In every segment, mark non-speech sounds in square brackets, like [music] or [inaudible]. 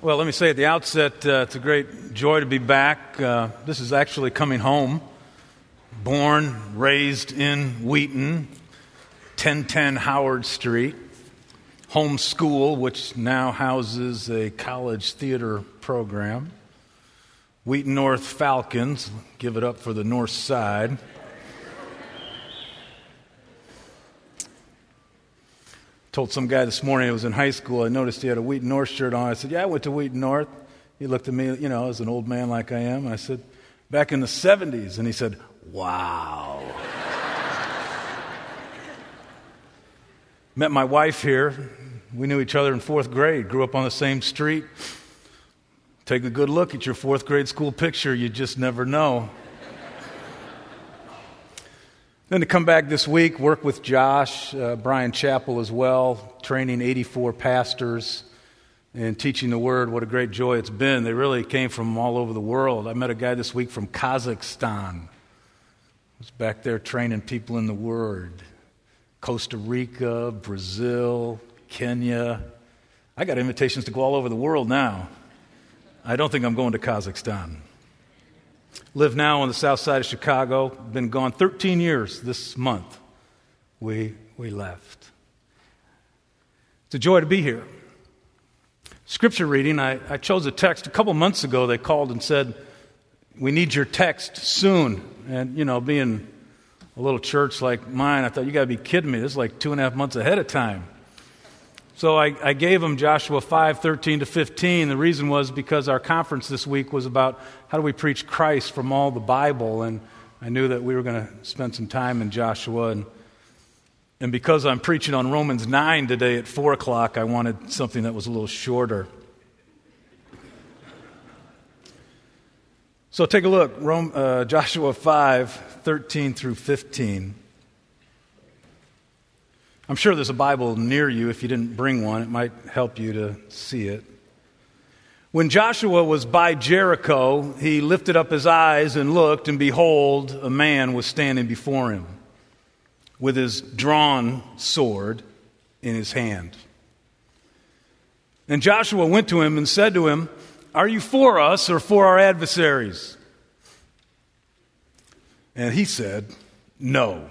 Well, let me say at the outset, uh, it's a great joy to be back. Uh, this is actually coming home. Born, raised in Wheaton, 1010 Howard Street. Home school, which now houses a college theater program. Wheaton North Falcons, give it up for the north side. Told some guy this morning I was in high school, I noticed he had a Wheaton North shirt on. I said, Yeah, I went to Wheaton North. He looked at me, you know, as an old man like I am. I said, Back in the 70s. And he said, Wow. Met my wife here. We knew each other in fourth grade, grew up on the same street. Take a good look at your fourth grade school picture, you just never know. Then to come back this week, work with Josh, uh, Bryan Chapell as well, training 84 pastors and teaching the word. What a great joy it's been. They really came from all over the world. I met a guy this week from Kazakhstan. was back there training people in the word. Costa Rica, Brazil, Kenya. I got invitations to go all over the world now. I don't think I'm going to Kazakhstan. Live now on the south side of Chicago. Been gone 13 years this month. We, we left. It's a joy to be here. Scripture reading, I, I chose a text. A couple months ago, they called and said, We need your text soon. And, you know, being a little church like mine, I thought, You got to be kidding me. This is like two and a half months ahead of time. So I, I, gave them Joshua 5 13 to 15. The reason was because our conference this week was about how do we preach Christ from all the Bible. And I knew that we were going to spend some time in Joshua. And, and because I'm preaching on Romans 9 today at 4 o'clock, I wanted something that was a little shorter. So take a look Rome, uh, Joshua 5 13 through 15. I'm sure there's a Bible near you. If you didn't bring one, it might help you to see it. When Joshua was by Jericho, he lifted up his eyes and looked, and behold, a man was standing before him with his drawn sword in his hand. And Joshua went to him and said to him, Are you for us or for our adversaries? And he said, No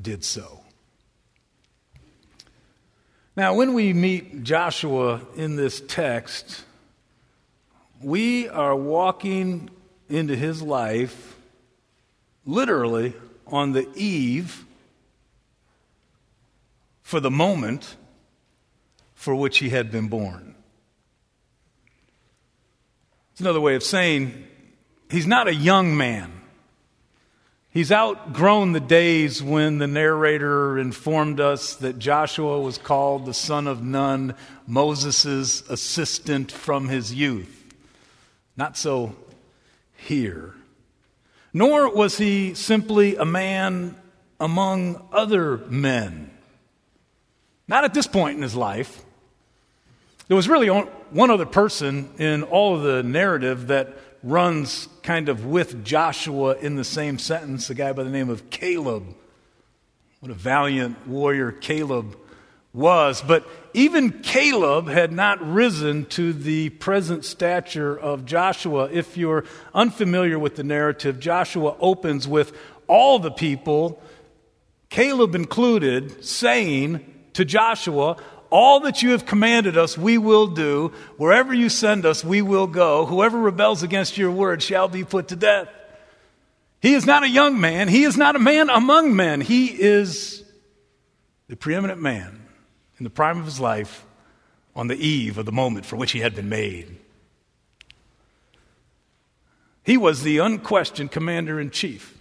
did so. Now, when we meet Joshua in this text, we are walking into his life literally on the eve for the moment for which he had been born. It's another way of saying he's not a young man. He's outgrown the days when the narrator informed us that Joshua was called the son of Nun, Moses' assistant from his youth. Not so here. Nor was he simply a man among other men. Not at this point in his life. There was really one other person in all of the narrative that runs kind of with Joshua in the same sentence, a guy by the name of Caleb. What a valiant warrior Caleb was. But even Caleb had not risen to the present stature of Joshua. If you're unfamiliar with the narrative, Joshua opens with all the people, Caleb included, saying to Joshua, all that you have commanded us, we will do. Wherever you send us, we will go. Whoever rebels against your word shall be put to death. He is not a young man. He is not a man among men. He is the preeminent man in the prime of his life on the eve of the moment for which he had been made. He was the unquestioned commander in chief.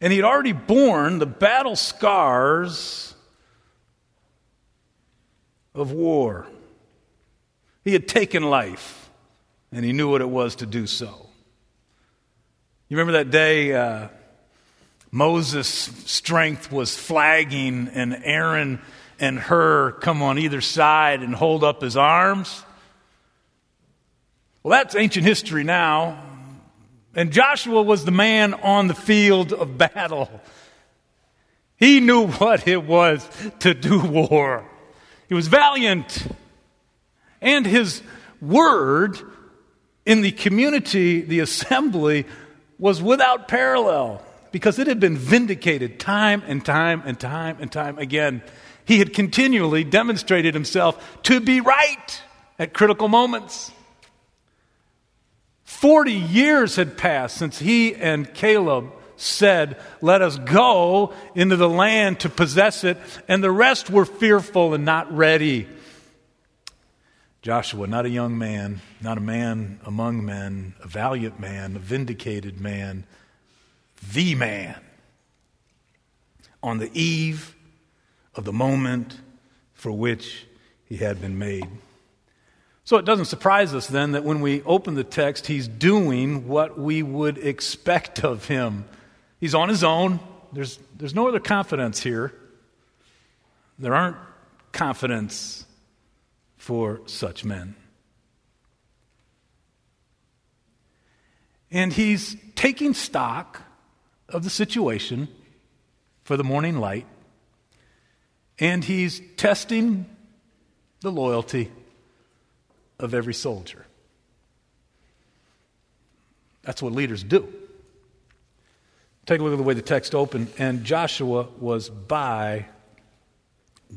And he had already borne the battle scars of war. He had taken life, and he knew what it was to do so. You remember that day uh, Moses' strength was flagging, and Aaron and Hur come on either side and hold up his arms? Well, that's ancient history now. And Joshua was the man on the field of battle. He knew [laughs] what it was to do war. He was valiant. And his word in the community, the assembly, was without parallel because it had been vindicated time and time and time and time again. He had continually demonstrated himself to be right at critical moments. Forty years had passed since he and Caleb said, Let us go into the land to possess it, and the rest were fearful and not ready. Joshua, not a young man, not a man among men, a valiant man, a vindicated man, the man, on the eve of the moment for which he had been made. So it doesn't surprise us then that when we open the text, he's doing what we would expect of him. He's on his own. There's, there's no other confidence here. There aren't confidence for such men. And he's taking stock of the situation for the morning light, and he's testing the loyalty of every soldier. That's what leaders do. Take a look at the way the text opened. And Joshua was by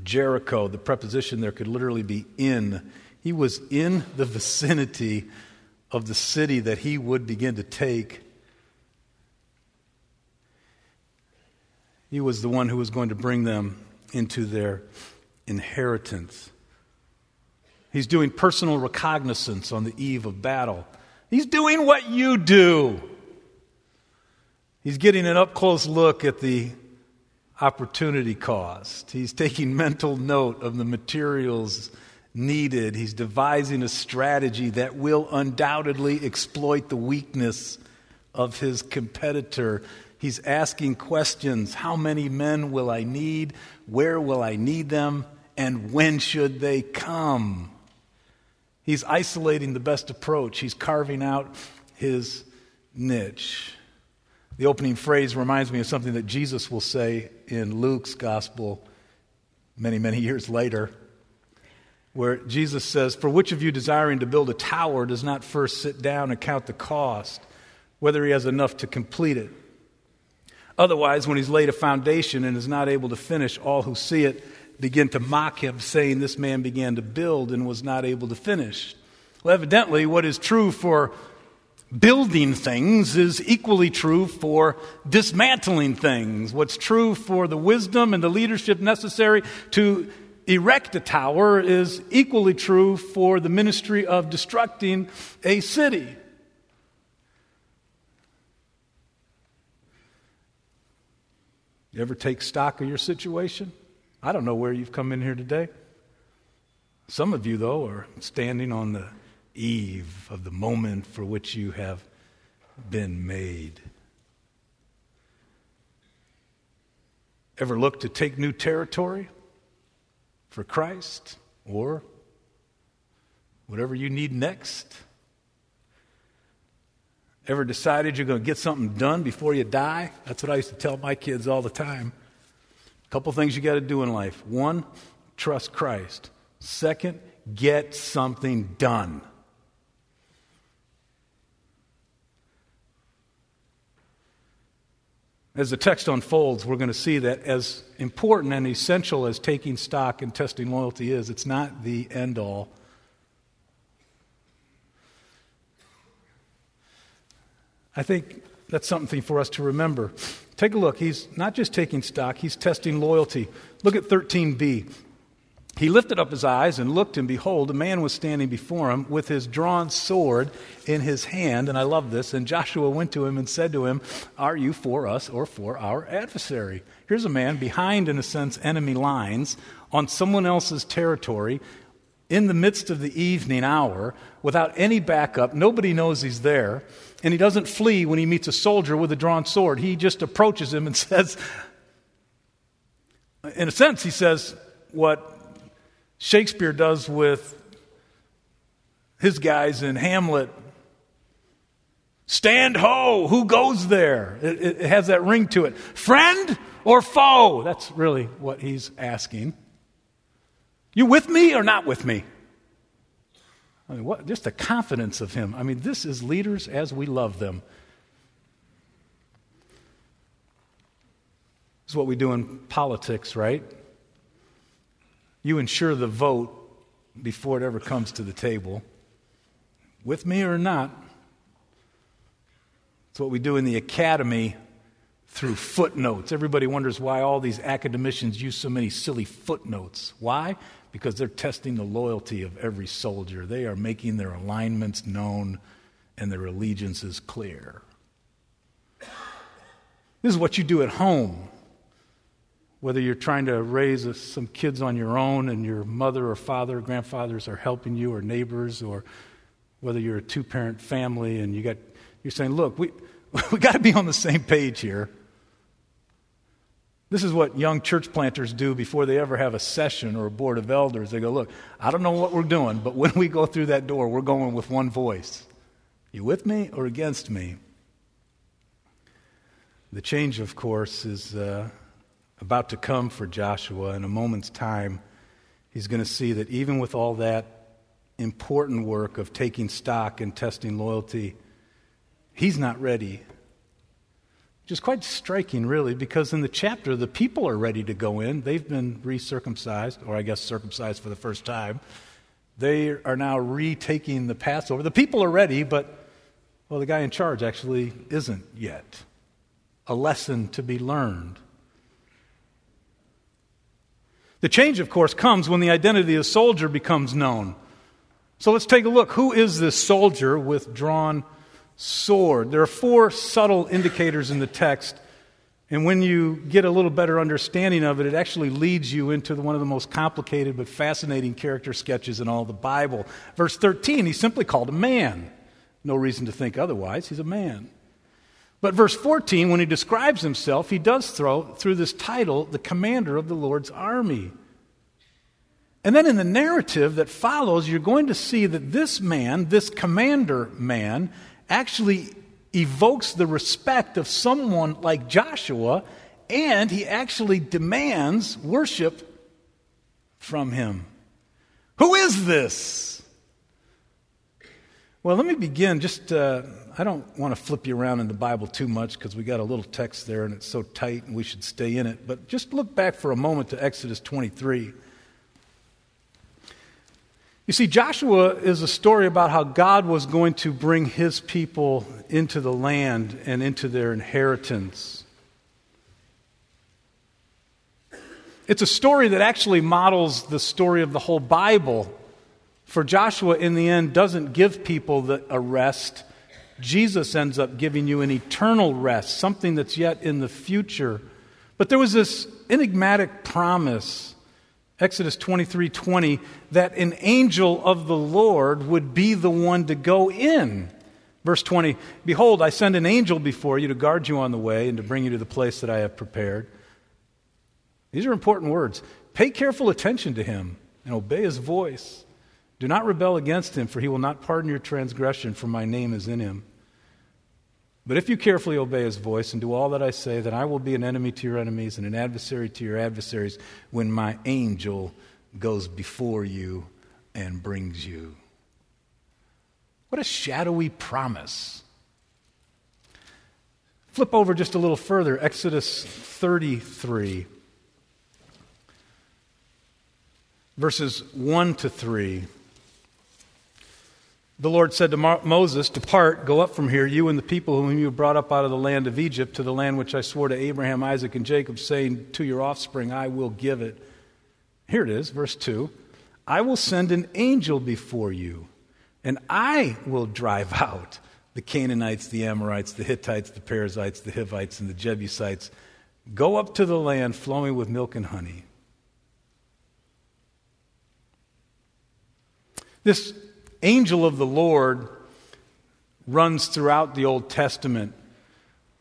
Jericho. The preposition there could literally be in. He was in the vicinity of the city that he would begin to take. He was the one who was going to bring them into their inheritance. He's doing personal recognizance on the eve of battle. He's doing what you do. He's getting an up close look at the opportunity cost. He's taking mental note of the materials needed. He's devising a strategy that will undoubtedly exploit the weakness of his competitor. He's asking questions How many men will I need? Where will I need them? And when should they come? He's isolating the best approach. He's carving out his niche. The opening phrase reminds me of something that Jesus will say in Luke's gospel many, many years later, where Jesus says, For which of you desiring to build a tower does not first sit down and count the cost, whether he has enough to complete it? Otherwise, when he's laid a foundation and is not able to finish, all who see it begin to mock him, saying, This man began to build and was not able to finish. Well, evidently, what is true for building things is equally true for dismantling things. What's true for the wisdom and the leadership necessary to erect a tower is equally true for the ministry of destructing a city. You ever take stock of your situation? I don't know where you've come in here today. Some of you, though, are standing on the eve of the moment for which you have been made. Ever look to take new territory for Christ or whatever you need next? Ever decided you're going to get something done before you die? That's what I used to tell my kids all the time. A couple things you got to do in life. One, trust Christ. Second, get something done. As the text unfolds, we're going to see that as important and essential as taking stock and testing loyalty is, it's not the end all. I think that's something for us to remember. Take a look. He's not just taking stock, he's testing loyalty. Look at 13b. He lifted up his eyes and looked, and behold, a man was standing before him with his drawn sword in his hand. And I love this. And Joshua went to him and said to him, Are you for us or for our adversary? Here's a man behind, in a sense, enemy lines on someone else's territory, in the midst of the evening hour without any backup. Nobody knows he's there. And he doesn't flee when he meets a soldier with a drawn sword. He just approaches him and [laughs] says, in a sense, he says what Shakespeare does with his guys in Hamlet. Stand ho, who goes there? It, it, has that ring to it. Friend or foe? That's really what he's asking. You with me or not with me? I mean, what, just the confidence of him. I mean, this is leaders as we love them. This is what we do in politics, right? You ensure the vote before it ever comes to the table. With me or not? It's what we do in the academy through footnotes. Everybody wonders why all these academicians use so many silly footnotes. Why? because they're testing the loyalty of every soldier. They are making their alignments known and their allegiances clear. This is what you do at home. Whether you're trying to raise some kids on your own and your mother or father or grandfathers are helping you or neighbors or whether you're a two parent family and you got you're saying, look, we [laughs] we got to be on the same page here. This is what young church planters do before they ever have a session or a board of elders. They go, Look, I don't know what we're doing, but when we go through that door, we're going with one voice. You with me or against me? The change, of course, is uh, about to come for Joshua. In a moment's time, he's going to see that even with all that important work of taking stock and testing loyalty, he's not ready which is quite striking, really, because in the chapter, the people are ready to go in. They've been recircumcised, or I guess circumcised for the first time. They are now retaking the Passover. The people are ready, but, well, the guy in charge actually isn't yet. A lesson to be learned. The change, of course, comes when the identity of the soldier becomes known. So let's take a look. Who is this soldier with drawn sword. There are four subtle indicators in the text, and when you get a little better understanding of it, it actually leads you into one of the most complicated but fascinating character sketches in all the Bible. Verse 13, he's simply called a man. No reason to think otherwise. He's a man. But verse 14, when he describes himself, he does throw through this title, the commander of the Lord's army. And then in the narrative that follows, you're going to see that this man, this commander man, actually evokes the respect of someone like Joshua, and he actually demands worship from him. Who is this? Well, let me begin. Just, uh, I don't want to flip you around in the Bible too much because we got a little text there and it's so tight and we should stay in it. But just look back for a moment to Exodus 23. You see, Joshua is a story about how God was going to bring his people into the land and into their inheritance. It's a story that actually models the story of the whole Bible. For Joshua, in the end, doesn't give people the, a rest. Jesus ends up giving you an eternal rest, something that's yet in the future. But there was this enigmatic promise Exodus 23 20, that an angel of the Lord would be the one to go in. Verse 20, Behold, I send an angel before you to guard you on the way and to bring you to the place that I have prepared. These are important words. Pay careful attention to him and obey his voice. Do not rebel against him, for he will not pardon your transgression, for my name is in him. But if you carefully obey his voice and do all that I say, then I will be an enemy to your enemies and an adversary to your adversaries when my angel goes before you and brings you. What a shadowy promise. Flip over just a little further, Exodus 33, verses 1 to 3. The Lord said to Moses, Depart, go up from here, you and the people whom you brought up out of the land of Egypt, to the land which I swore to Abraham, Isaac, and Jacob, saying, To your offspring I will give it. Here it is, verse 2 I will send an angel before you, and I will drive [laughs] out the Canaanites, the Amorites, the Hittites, the Perizzites, the Hivites, and the Jebusites. Go up to the land flowing with milk and honey. This angel of the Lord runs throughout the Old Testament.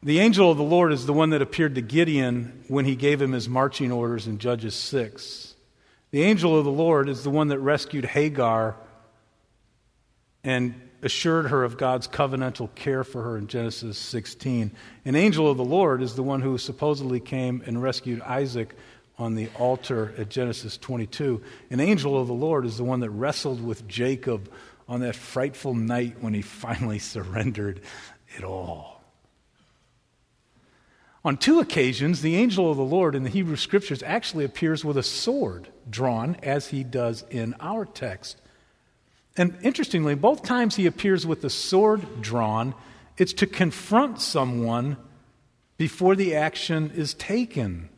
The angel of the Lord is the one that appeared to Gideon when he gave him his marching orders in Judges 6. The angel of the Lord is the one that rescued Hagar and assured her of God's covenantal care for her in Genesis 16. An angel of the Lord is the one who supposedly came and rescued Isaac on the altar at Genesis 22. An angel of the Lord is the one that wrestled with Jacob on that frightful night when he finally surrendered it all. On two occasions, the angel of the Lord in the Hebrew Scriptures actually appears with a sword drawn, as he does in our text. And interestingly, both times he appears with the sword drawn, it's to confront someone before the action is taken.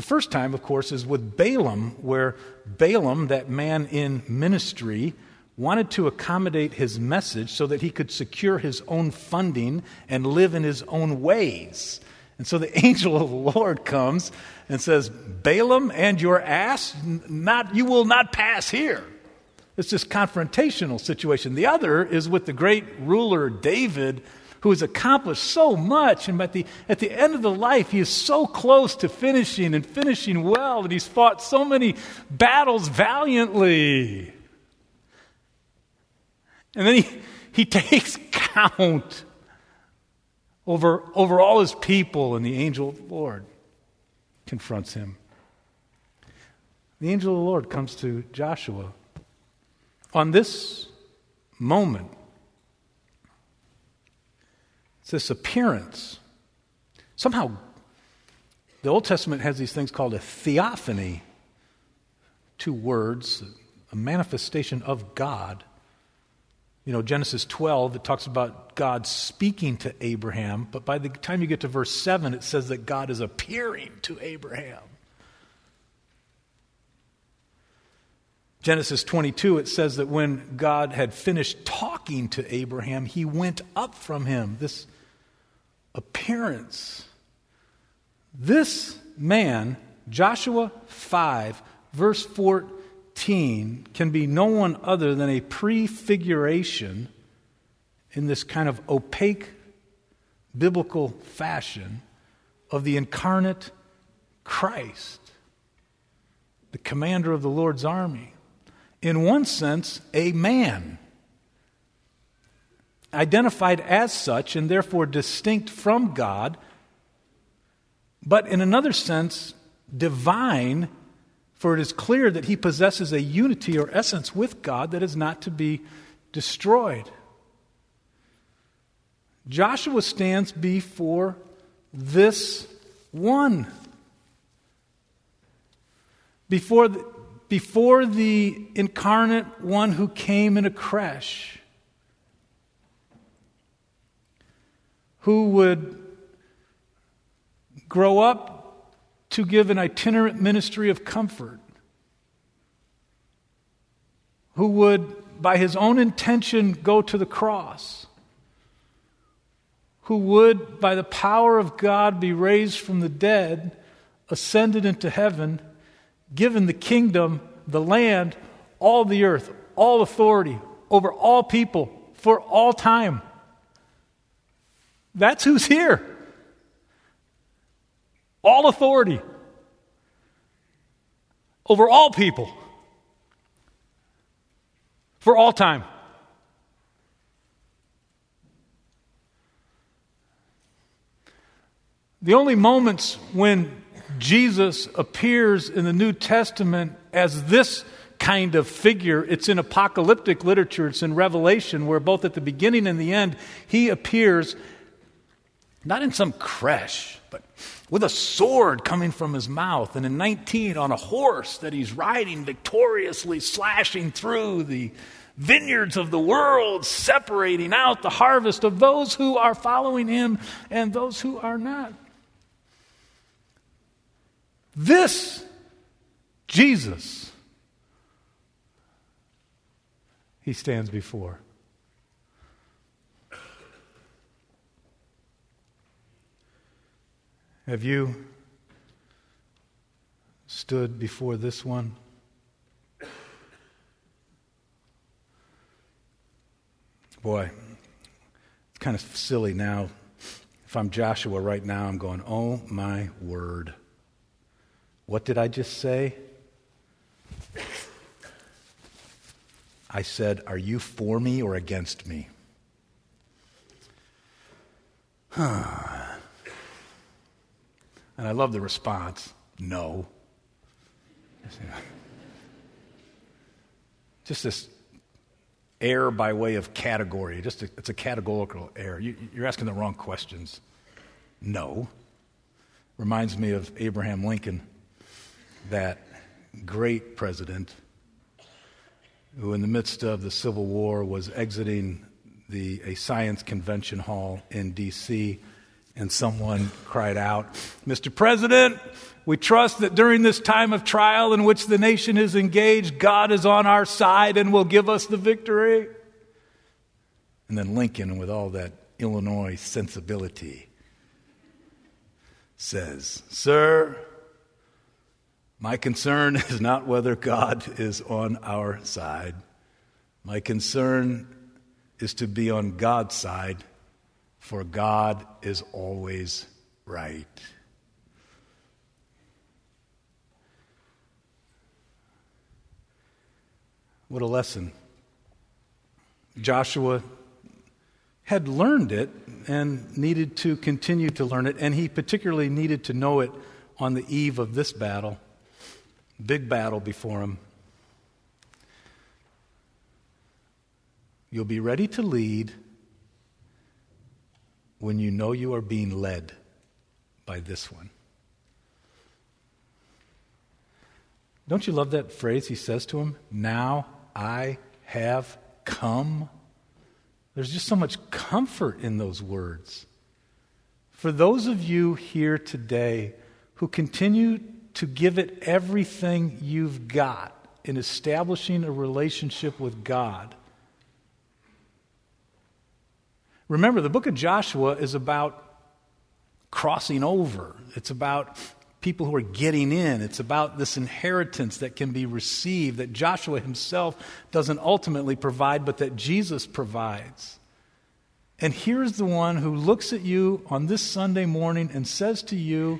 The first time, of course, is with Balaam, where Balaam, that man in ministry, wanted to accommodate his message so that he could secure his own funding and live in his own ways. And so the [laughs] angel of the Lord comes and says, Balaam and your ass, not, you will not pass here. It's this confrontational situation. The other is with the great ruler David, who has accomplished so much. And at the, at the end of the life, he is so close to finishing and finishing well, and he's fought so many battles valiantly. And then he, he [laughs] takes count over, over all his people, and the angel of the Lord confronts him. The angel of the Lord comes to Joshua. On this moment, it's this appearance. Somehow, the Old Testament has these things called a theophany two words, a manifestation of God. You know, Genesis 12, it talks about God speaking to Abraham, but by the time you get to verse 7, it says that God is appearing to Abraham. Genesis 22, it says that when God had finished talking to Abraham, he went up from him. This appearance. This man, Joshua 5, verse 14 can be no one other than a prefiguration in this kind of opaque biblical fashion of the incarnate Christ, the commander of the Lord's army. In one sense, a man, identified as such and therefore distinct from God, but in another sense, divine for it is clear that he possesses a unity or essence with God that is not to be destroyed. Joshua stands before this one. Before the, before the incarnate one who came in a creche, who would grow up to give an itinerant ministry of comfort, who would, by his own intention, go to the cross, who would, by the power of God, be raised from the dead, ascended into heaven, given the kingdom, the land, all the earth, all authority over all people for all time. That's who's here all authority over all people for all time. The only moments when Jesus appears in the New Testament as this kind of figure, it's in apocalyptic literature, it's in Revelation, where both at the beginning and the end, he appears not in some creche, but with a sword coming from his mouth, and in 19 on a horse that he's riding victoriously, slashing through the vineyards of the world, separating out the harvest of those who are following him and those who are not. This Jesus, he stands before. Have you stood before this one? Boy, it's kind of silly now. If I'm Joshua right now, I'm going, oh my word. What did I just say? I said, Are you for me or against me? And I love the response no. [laughs] Just this error by way of category. Just a, it's a categorical error. You, you're asking the wrong questions. No. Reminds me of Abraham Lincoln, that great president who, in the midst of the Civil War, was exiting the, a science convention hall in D.C., and someone cried out, Mr. President, we trust that during this time of trial in which the nation is engaged, God is on our side and will give us the victory. And then Lincoln, with all that Illinois sensibility, says, Sir, my concern [laughs] is not whether God is on our side. My concern is to be on God's side, for God is always right. What a lesson. Joshua had learned it and needed to continue to learn it, and he particularly needed to know it on the eve of this battle. Big battle before him. You'll be ready to lead when you know you are being led by this one. Don't you love that phrase he says to him? Now I have come. There's just so much comfort in those words. For those of you here today who continue to give it everything you've got in establishing a relationship with God. Remember, the book of Joshua is about crossing over, it's about people who are getting in, it's about this inheritance that can be received that Joshua himself doesn't ultimately provide, but that Jesus provides. And here's the one who looks at you on this Sunday morning and says to you,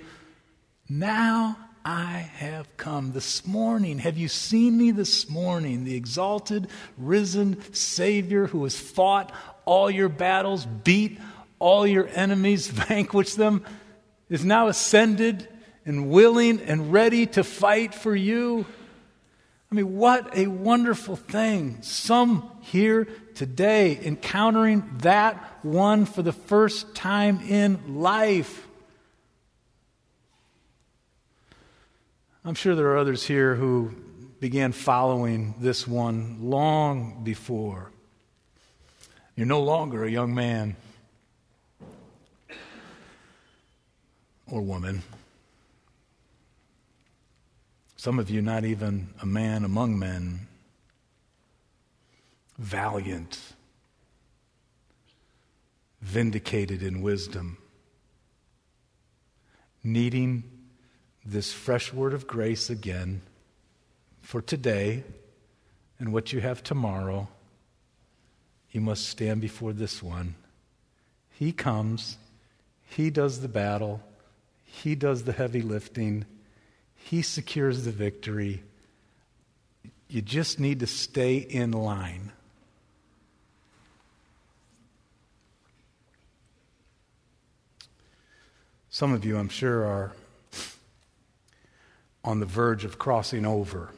Now I have come this morning. Have you seen me this morning? The exalted, risen Savior who has fought all your battles, beat all your enemies, [laughs] vanquish them, is now ascended and willing and ready to fight for you. I mean, what a wonderful thing. Some here today encountering that one for the first time in life. I'm sure there are others here who began following this one long before. You're no longer a young man or woman. Some of you, not even a man among men. Valiant, vindicated in wisdom, needing this fresh word of grace again for today and what you have tomorrow, you must stand before this one. He comes, He does the battle, He does the heavy lifting, He secures the victory. You just need to stay in line. Some of you, I'm sure, are on the verge of crossing over.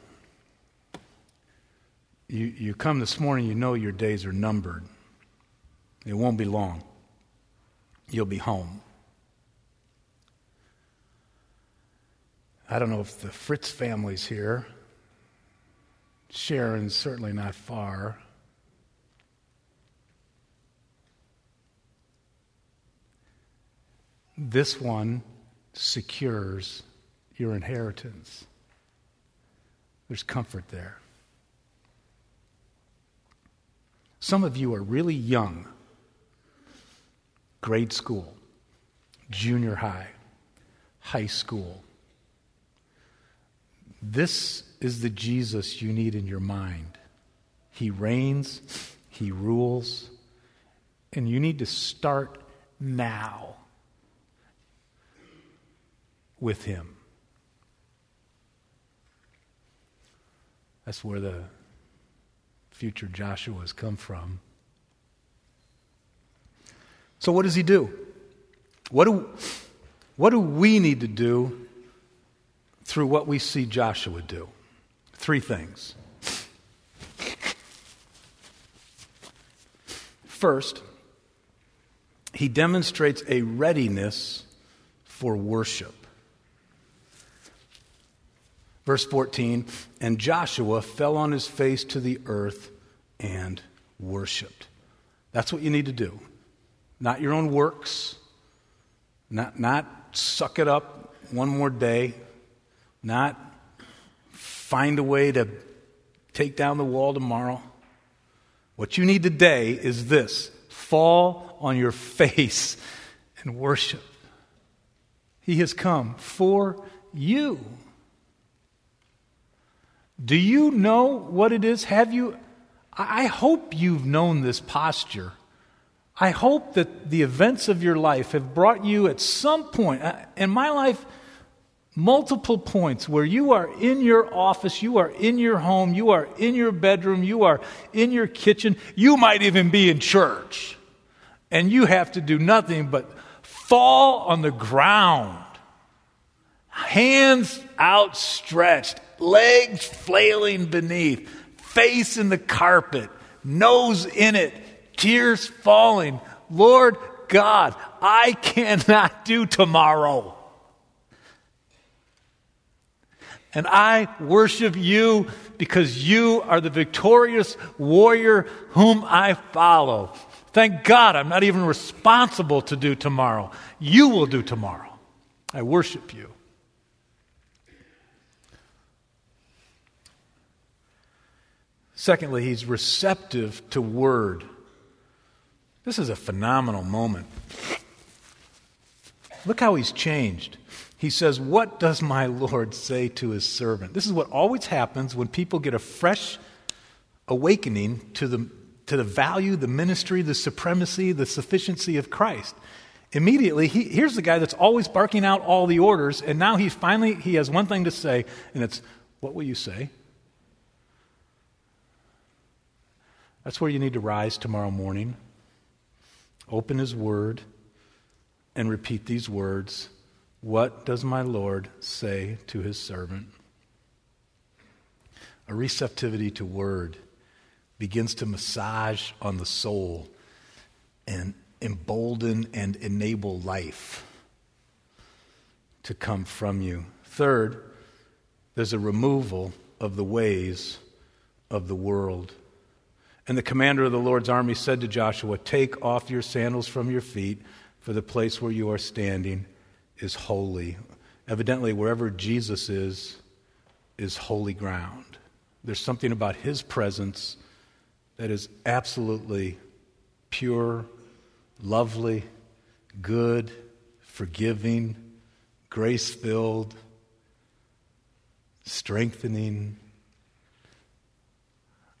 You, you come this morning, you know your days are numbered. It won't be long. You'll be home. I don't know if the Fritz family's here. Sharon's certainly not far. This one secures your inheritance. There's comfort there. Some of you are really young grade school, junior high, high school. This is the Jesus you need in your mind. He reigns, He rules, And you need to start now with Him. That's where the future Joshua has come from. So, what does he do? What do, what do we need to do through what we see Joshua do? Three things. First, he demonstrates a readiness for worship. Verse 14, and Joshua fell on his face to the earth and worshiped. That's what you need to do. Not your own works, not, not suck it up one more day, not find a way to take down the wall tomorrow. What you need today is this fall on your face and worship. He has come for you. Do you know what it is? Have you? I hope you've known this posture. I hope that the events of your life have brought you at some point, uh, in my life, multiple points where you are in your office, you are in your home, you are in your bedroom, you are in your kitchen, you might even be in church, and you have to do nothing but fall on the ground, hands outstretched, legs flailing beneath, face in the carpet, nose in it, tears falling. Lord God, I cannot do tomorrow. And I worship you because you are the victorious warrior whom I follow. Thank God I'm not even responsible to do tomorrow. You will do tomorrow. I worship you. Secondly, he's receptive to word. This is a phenomenal moment. Look how he's changed. He says, What does my Lord say to his servant? This is what always happens when people get a fresh awakening to the, to the value, the ministry, the supremacy, the sufficiency of Christ. Immediately, he, here's the guy that's always barking out all the orders, and now he finally he has one thing to say, and it's, What will you say? That's where you need to rise tomorrow morning, open His Word, and repeat these words What does my Lord say to His servant? A receptivity to Word begins to massage on the soul and embolden and enable life to come from you. Third, there's a removal of the ways of the world. And the commander of the Lord's army said to Joshua, Take off your sandals from your feet, for the place where you are standing is holy. Evidently, wherever Jesus is, is holy ground. There's something about his presence that is absolutely pure, lovely, good, forgiving, grace filled, strengthening,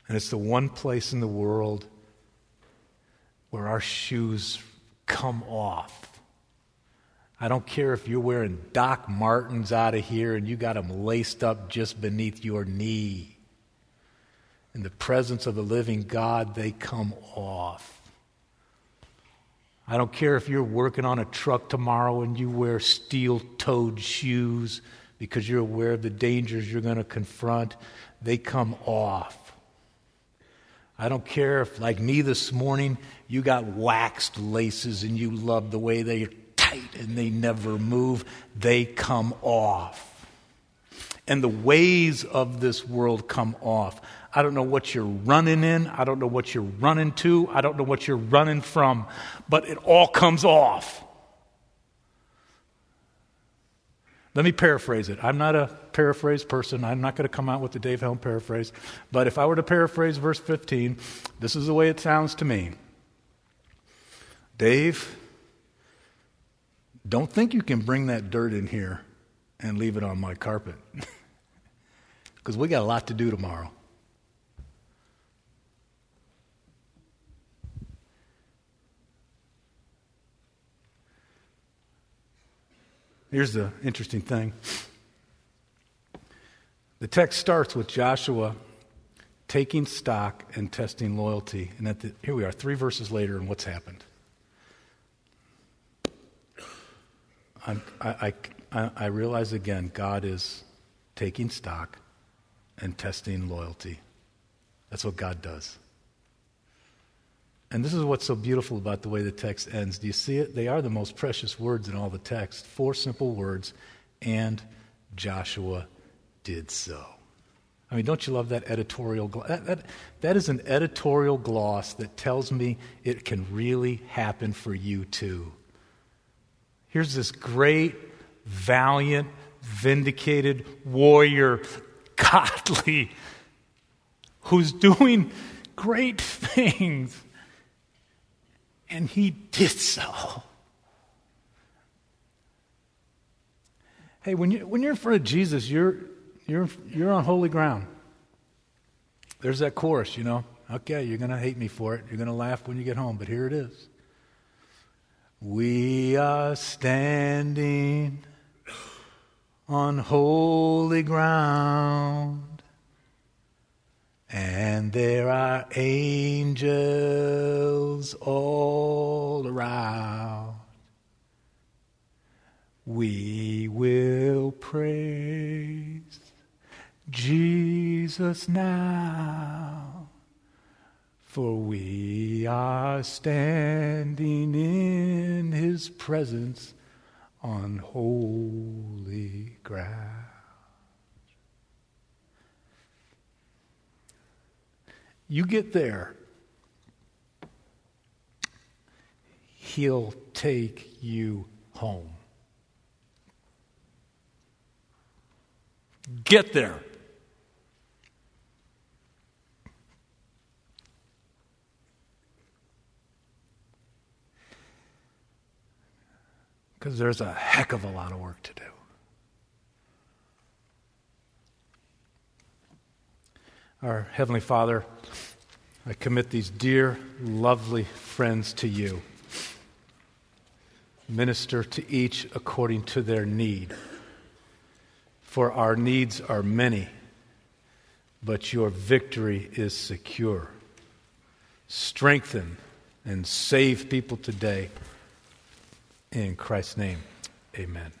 and it's the one place in the world where our shoes come off. I don't care if you're wearing Doc Martens out of here and you got them laced up just beneath your knee. In the presence of the living God, they come off. I don't care if you're working on a truck tomorrow and you wear steel toed shoes because you're aware of the dangers you're going to confront, they come off. I don't care if, like me this morning, you got waxed laces and you love the way they are tight and they never move, they come off. And the ways of this world come off. I don't know what you're running in. I don't know what you're running to. I don't know what you're running from. But it all comes off. Let me paraphrase it. I'm not a paraphrase person. I'm not going to come out with the Dave Helm paraphrase. But if I were to paraphrase verse 15, this is the way it sounds to me Dave, don't think you can bring that dirt in here and leave it on my carpet. [laughs] Because we got a lot to do tomorrow. Here's the interesting thing the text starts with Joshua taking stock and testing loyalty. And at the, here we are, three verses later, and what's happened? I, I, I, I realize again, God is taking stock and testing loyalty. That's what God does. And this is what's so beautiful about the way the text ends. Do you see it? They are the most precious words in all the text. Four simple words, and Joshua did so. I mean, don't you love that editorial? That, that, that is an editorial gloss that tells me it can really happen for you too. Here's this great, valiant, vindicated warrior, [laughs] godly, who's doing great [laughs] things. And he did so. Hey, when, you, when you're in front of Jesus, you're, you're, you're on holy ground. There's that chorus, you know. Okay, you're going to hate me for it. You're going to laugh when you get home, but here it is. We are standing on holy ground, and there are angels all around. We will praise Jesus now, for we are standing in his presence on holy ground. You get there, he'll take you home. Get there. Because there's a heck of a lot of work to do. Our Heavenly Father, I commit these dear, lovely friends to you. Minister to each according to their need for our needs are many, but your victory is secure. Strengthen and save people today. In Christ's name, amen.